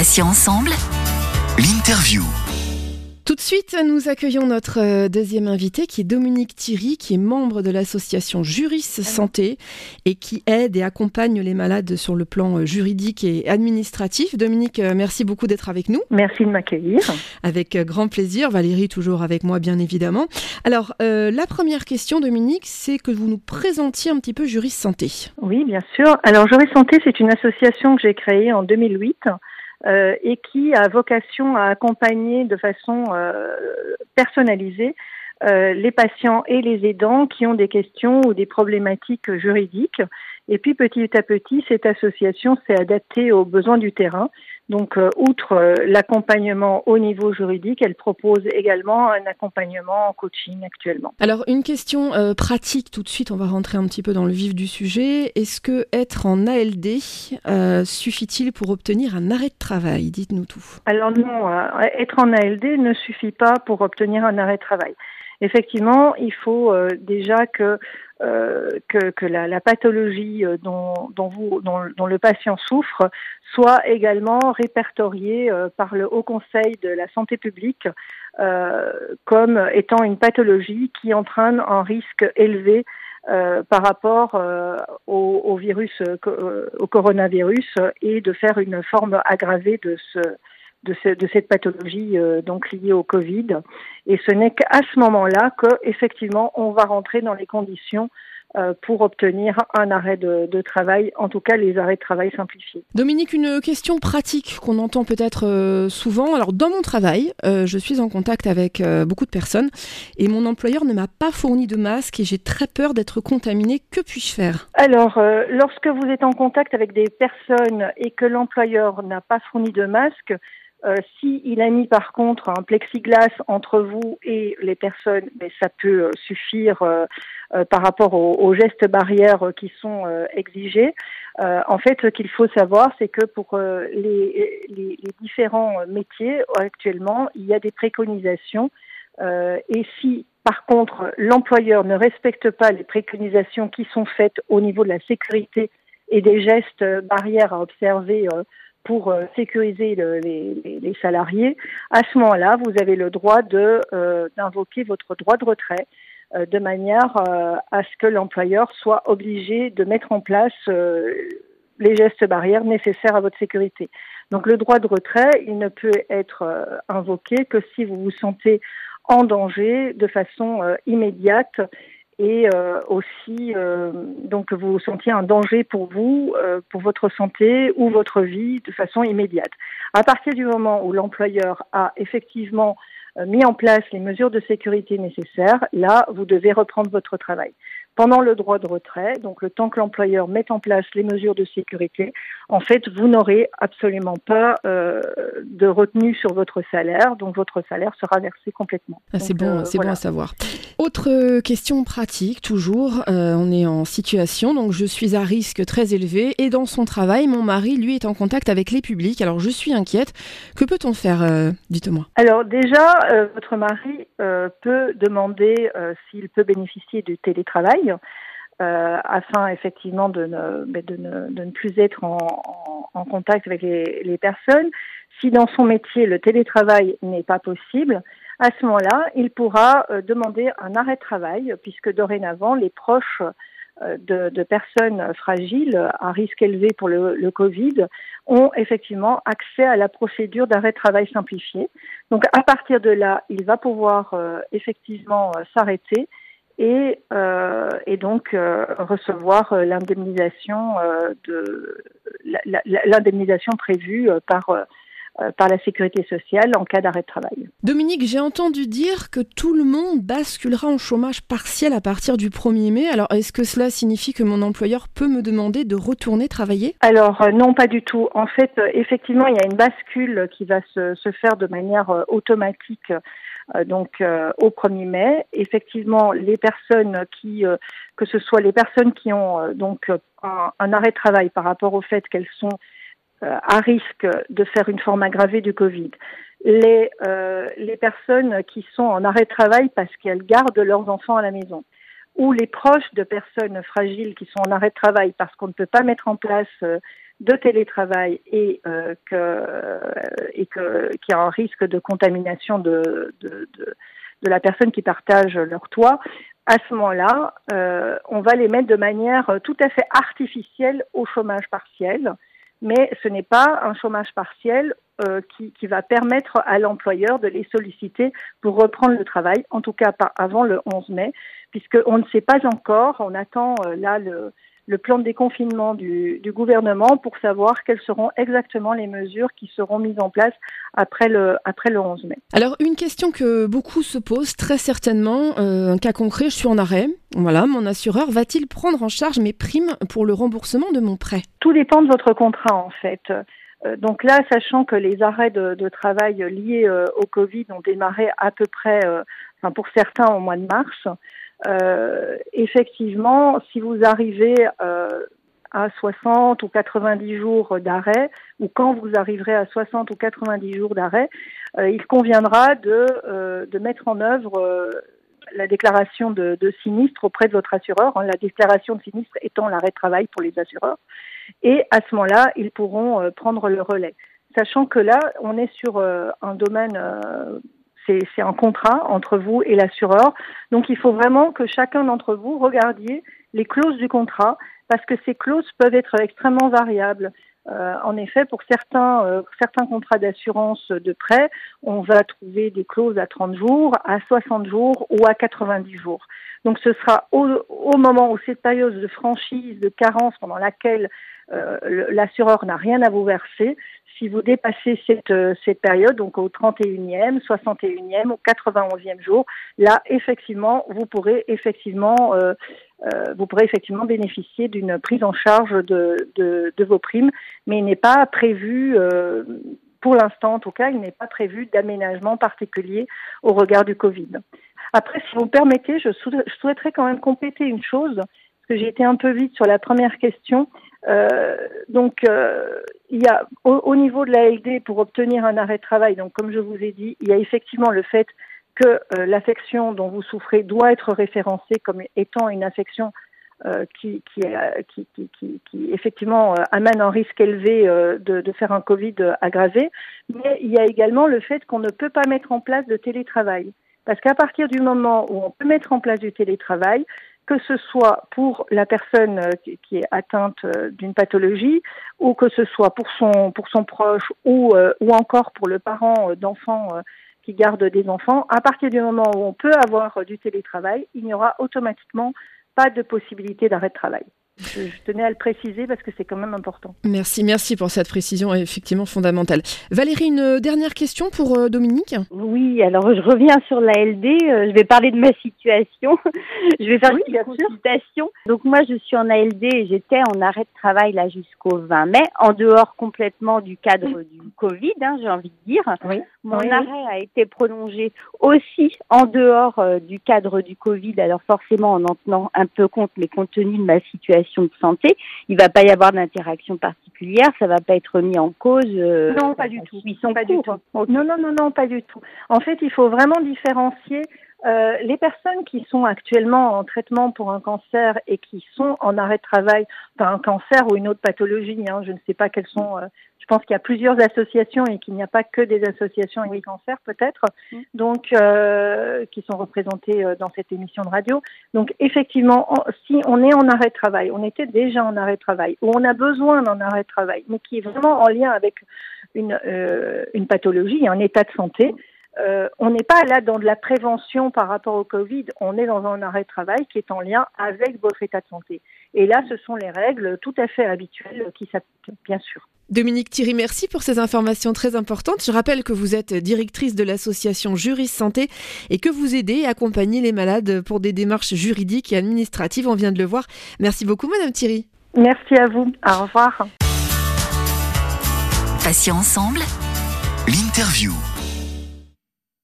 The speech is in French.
Ensemble. L'interview. Tout de suite, nous accueillons notre euh, deuxième invité qui est Dominique Thierry, qui est membre de l'association Juris Santé et qui aide et accompagne les malades sur le plan euh, juridique et administratif. Dominique, euh, merci beaucoup d'être avec nous. Merci de m'accueillir. Avec grand plaisir. Valérie, toujours avec moi, bien évidemment. Alors, la première question, Dominique, c'est que vous nous présentiez un petit peu Juris Santé. Oui, bien sûr. Alors, Juris Santé, c'est une association que j'ai créée en 2008 euh, et qui a vocation à accompagner de façon euh, personnalisée euh, les patients et les aidants qui ont des questions ou des problématiques juridiques. Et puis petit à petit, cette association s'est adaptée aux besoins du terrain donc, euh, outre euh, l'accompagnement au niveau juridique, elle propose également un accompagnement en coaching actuellement. Alors, une question euh, pratique tout de suite, on va rentrer un petit peu dans le vif du sujet. Est-ce que être en ALD suffit-il pour obtenir un arrêt de travail? Dites-nous tout. Alors non, être en ALD ne suffit pas pour obtenir un arrêt de travail. Effectivement, il faut déjà que euh, que, que la, la, pathologie euh, dont, dont, vous, dont, dont, le patient souffre soit également répertoriée euh, par le Haut Conseil de la santé publique euh, comme étant une pathologie qui entraîne un risque élevé euh, par rapport au, au, virus, au coronavirus, et de faire une forme aggravée de ce, de, de, cette pathologie donc liée au Covid. Et ce n'est qu'à ce moment-là que effectivement on va rentrer dans les conditions euh, pour obtenir un arrêt de, travail, en tout cas les arrêts de travail simplifiés. Dominique, une question pratique qu'on entend peut-être euh, souvent. Alors dans mon travail, euh, je suis en contact avec beaucoup de personnes et mon employeur ne m'a pas fourni de masque et j'ai très peur d'être contaminée. Que puis-je faire? Alors lorsque vous êtes en contact avec des personnes et que l'employeur n'a pas fourni de masque, euh, S'il a mis par contre un plexiglas entre vous et les personnes, mais ça peut euh, suffire euh, euh, par rapport aux, gestes barrières qui sont exigés. en fait, ce qu'il faut savoir, c'est que pour les, les, les, différents métiers actuellement, il y a des préconisations. et si par contre l'employeur ne respecte pas les préconisations qui sont faites au niveau de la sécurité et des gestes barrières à observer pour euh, sécuriser le, les, les, salariés, à ce moment-là, vous avez le droit euh, d'invoquer votre droit de retrait euh, de manière à ce que l'employeur soit obligé de mettre en place les gestes barrières nécessaires à votre sécurité. Donc le droit de retrait, il ne peut être invoqué que si vous vous sentez en danger de façon immédiate et euh, aussi euh, donc vous sentiez un danger pour vous, euh, pour votre santé ou votre vie de façon immédiate. À partir du moment où l'employeur a effectivement mis en place les mesures de sécurité nécessaires, là, vous devez reprendre votre travail pendant le droit de retrait, donc le temps que l'employeur mette en place les mesures de sécurité, en fait, vous n'aurez absolument pas euh, de retenue sur votre salaire, donc votre salaire sera versé complètement. Ah, c'est bon, euh, c'est bon à savoir. Autre question pratique, toujours, euh, on est en situation, donc je suis à risque très élevé et dans son travail, mon mari, lui, est en contact avec les publics. Alors je suis inquiète. Que peut-on faire Dites-moi? Alors déjà, votre mari peut demander s'il peut bénéficier du télétravail. Euh, afin effectivement de ne, plus être en, contact avec les, personnes. Si dans son métier le télétravail n'est pas possible, à ce moment-là, il pourra euh, demander un arrêt de travail, puisque dorénavant, les proches euh, de, de, personnes fragiles à risque élevé pour le, le, Covid ont effectivement accès à la procédure d'arrêt de travail simplifié. Donc à partir de là, il va pouvoir effectivement s'arrêter et, euh, et donc euh, recevoir euh, l'indemnisation de l'indemnisation prévue par par la sécurité sociale en cas d'arrêt de travail. Dominique, j'ai entendu dire que tout le monde basculera en chômage partiel à partir du 1er mai. Alors, est-ce que cela signifie que mon employeur peut me demander de retourner travailler? Alors, non, pas du tout. En fait, effectivement, il y a une bascule qui va se, se faire de manière automatique euh, donc euh, au 1er mai. Effectivement, les personnes qui, euh, que ce soit les personnes qui ont donc un, arrêt de travail par rapport au fait qu'elles sont à risque de faire une forme aggravée du Covid, les, les personnes qui sont en arrêt de travail parce qu'elles gardent leurs enfants à la maison, ou les proches de personnes fragiles qui sont en arrêt de travail parce qu'on ne peut pas mettre en place de télétravail et euh, qu'il y a un risque de contamination de, la personne qui partage leur toit, à ce moment-là, euh, on va les mettre de manière tout à fait artificielle au chômage partiel. Mais ce n'est pas un chômage partiel euh, qui, qui, va permettre à l'employeur de les solliciter pour reprendre le travail, en tout cas pas avant le 11 mai, puisqu'on ne sait pas encore, on attend euh, là le, le plan de déconfinement du, du, gouvernement pour savoir quelles seront exactement les mesures qui seront mises en place après le, après le 11 mai. Alors, une question que beaucoup se posent, très certainement, euh, un cas concret, je suis en arrêt. Voilà, mon assureur va-t-il prendre en charge mes primes pour le remboursement de mon prêt? Tout dépend de votre contrat, en fait. Euh, donc là, sachant que les arrêts de, de travail liés euh, au Covid ont démarré à peu près, euh, enfin pour certains au mois de mars, effectivement, si vous arrivez euh, à 60 ou 90 jours d'arrêt, ou quand vous arriverez à 60 ou 90 jours d'arrêt, euh, il conviendra de, euh, de mettre en œuvre euh, la déclaration de, de, sinistre auprès de votre assureur, hein, la déclaration de sinistre étant l'arrêt de travail pour les assureurs. Et à ce moment-là, ils pourront euh, prendre le relais. Sachant que là, on est sur un domaine c'est un contrat entre vous et l'assureur. Donc il faut vraiment que chacun d'entre vous regardiez les clauses du contrat parce que ces clauses peuvent être extrêmement variables. Euh, en effet, pour certains, euh, certains contrats d'assurance de prêt, on va trouver des clauses à 30 jours, à 60 jours ou à 90 jours. Donc ce sera au, au moment où cette période de franchise, de carence pendant laquelle euh, l'assureur n'a rien à vous verser, si vous dépassez cette, euh, cette période, donc au 31e, 61e, au 91e jour, là, effectivement, vous pourrez effectivement, euh, vous pourrez effectivement bénéficier d'une prise en charge de, vos primes, mais il n'est pas prévu, euh, pour l'instant en tout cas, il n'est pas prévu d'aménagement particulier au regard du Covid. Après, si vous me permettez, je, souhaiterais quand même compléter une chose, parce que j'ai été un peu vite sur la première question. Euh, donc, il y a au, au, niveau de la LD pour obtenir un arrêt de travail. Donc, comme je vous ai dit, il y a effectivement le fait que euh, l'affection dont vous souffrez doit être référencée comme étant une affection euh, qui, qui, qui, qui, qui, effectivement euh, amène un risque élevé de, de, faire un Covid aggravé. Mais il y a également le fait qu'on ne peut pas mettre en place de télétravail. Parce qu'à partir du moment où on peut mettre en place du télétravail, que ce soit pour la personne euh, qui est atteinte euh, d'une pathologie ou que ce soit pour son, pour son proche ou, euh, ou encore pour le parent d'enfants qui garde des enfants, à partir du moment où on peut avoir du télétravail, il n'y aura automatiquement pas de possibilité d'arrêt de travail. Je, tenais à le préciser parce que c'est quand même important. Merci, merci pour cette précision effectivement fondamentale. Valérie, une dernière question pour euh, Dominique? Oui, alors je reviens sur la LD. Euh, je vais parler de ma situation. je vais faire oui, une consultation. Donc moi, je suis en ALD et j'étais en arrêt de travail là jusqu'au 20 mai, en dehors complètement du cadre du Covid, hein, j'ai envie de dire. Oui. Mon oui, arrêt a été prolongé aussi en dehors euh, du cadre du Covid. Alors forcément en en tenant un peu compte, mais compte tenu de ma situation de santé, il va pas y avoir d'interaction particulière, ça va pas être mis en cause. Euh, non, pas du tout. Ils sont pas cours. du tout. Okay. Non, non, non, non, pas du tout. En fait, il faut vraiment différencier euh, les personnes qui sont actuellement en traitement pour un cancer et qui sont en arrêt de travail par un cancer ou une autre pathologie, hein, je ne sais pas quelles sont. Euh, je pense qu'il y a plusieurs associations et qu'il n'y a pas que des associations avec cancer peut-être, mmh. donc euh, qui sont représentées euh, dans cette émission de radio. Donc effectivement, on, si on est en arrêt de travail, on était déjà en arrêt de travail ou on a besoin d'un arrêt de travail, mais qui est vraiment en lien avec une, euh, une pathologie, un état de santé. Euh, on n'est pas là dans de la prévention par rapport au Covid, on est dans un arrêt de travail qui est en lien avec votre état de santé. Et là, ce sont les règles tout à fait habituelles qui s'appliquent, bien sûr. Dominique Thierry, merci pour ces informations très importantes. Je rappelle que vous êtes directrice de l'association Juris Santé et que vous aidez et accompagnez les malades pour des démarches juridiques et administratives. On vient de le voir. Merci beaucoup, Madame Thierry. Merci à vous. Au revoir. Patients ensemble. L'interview.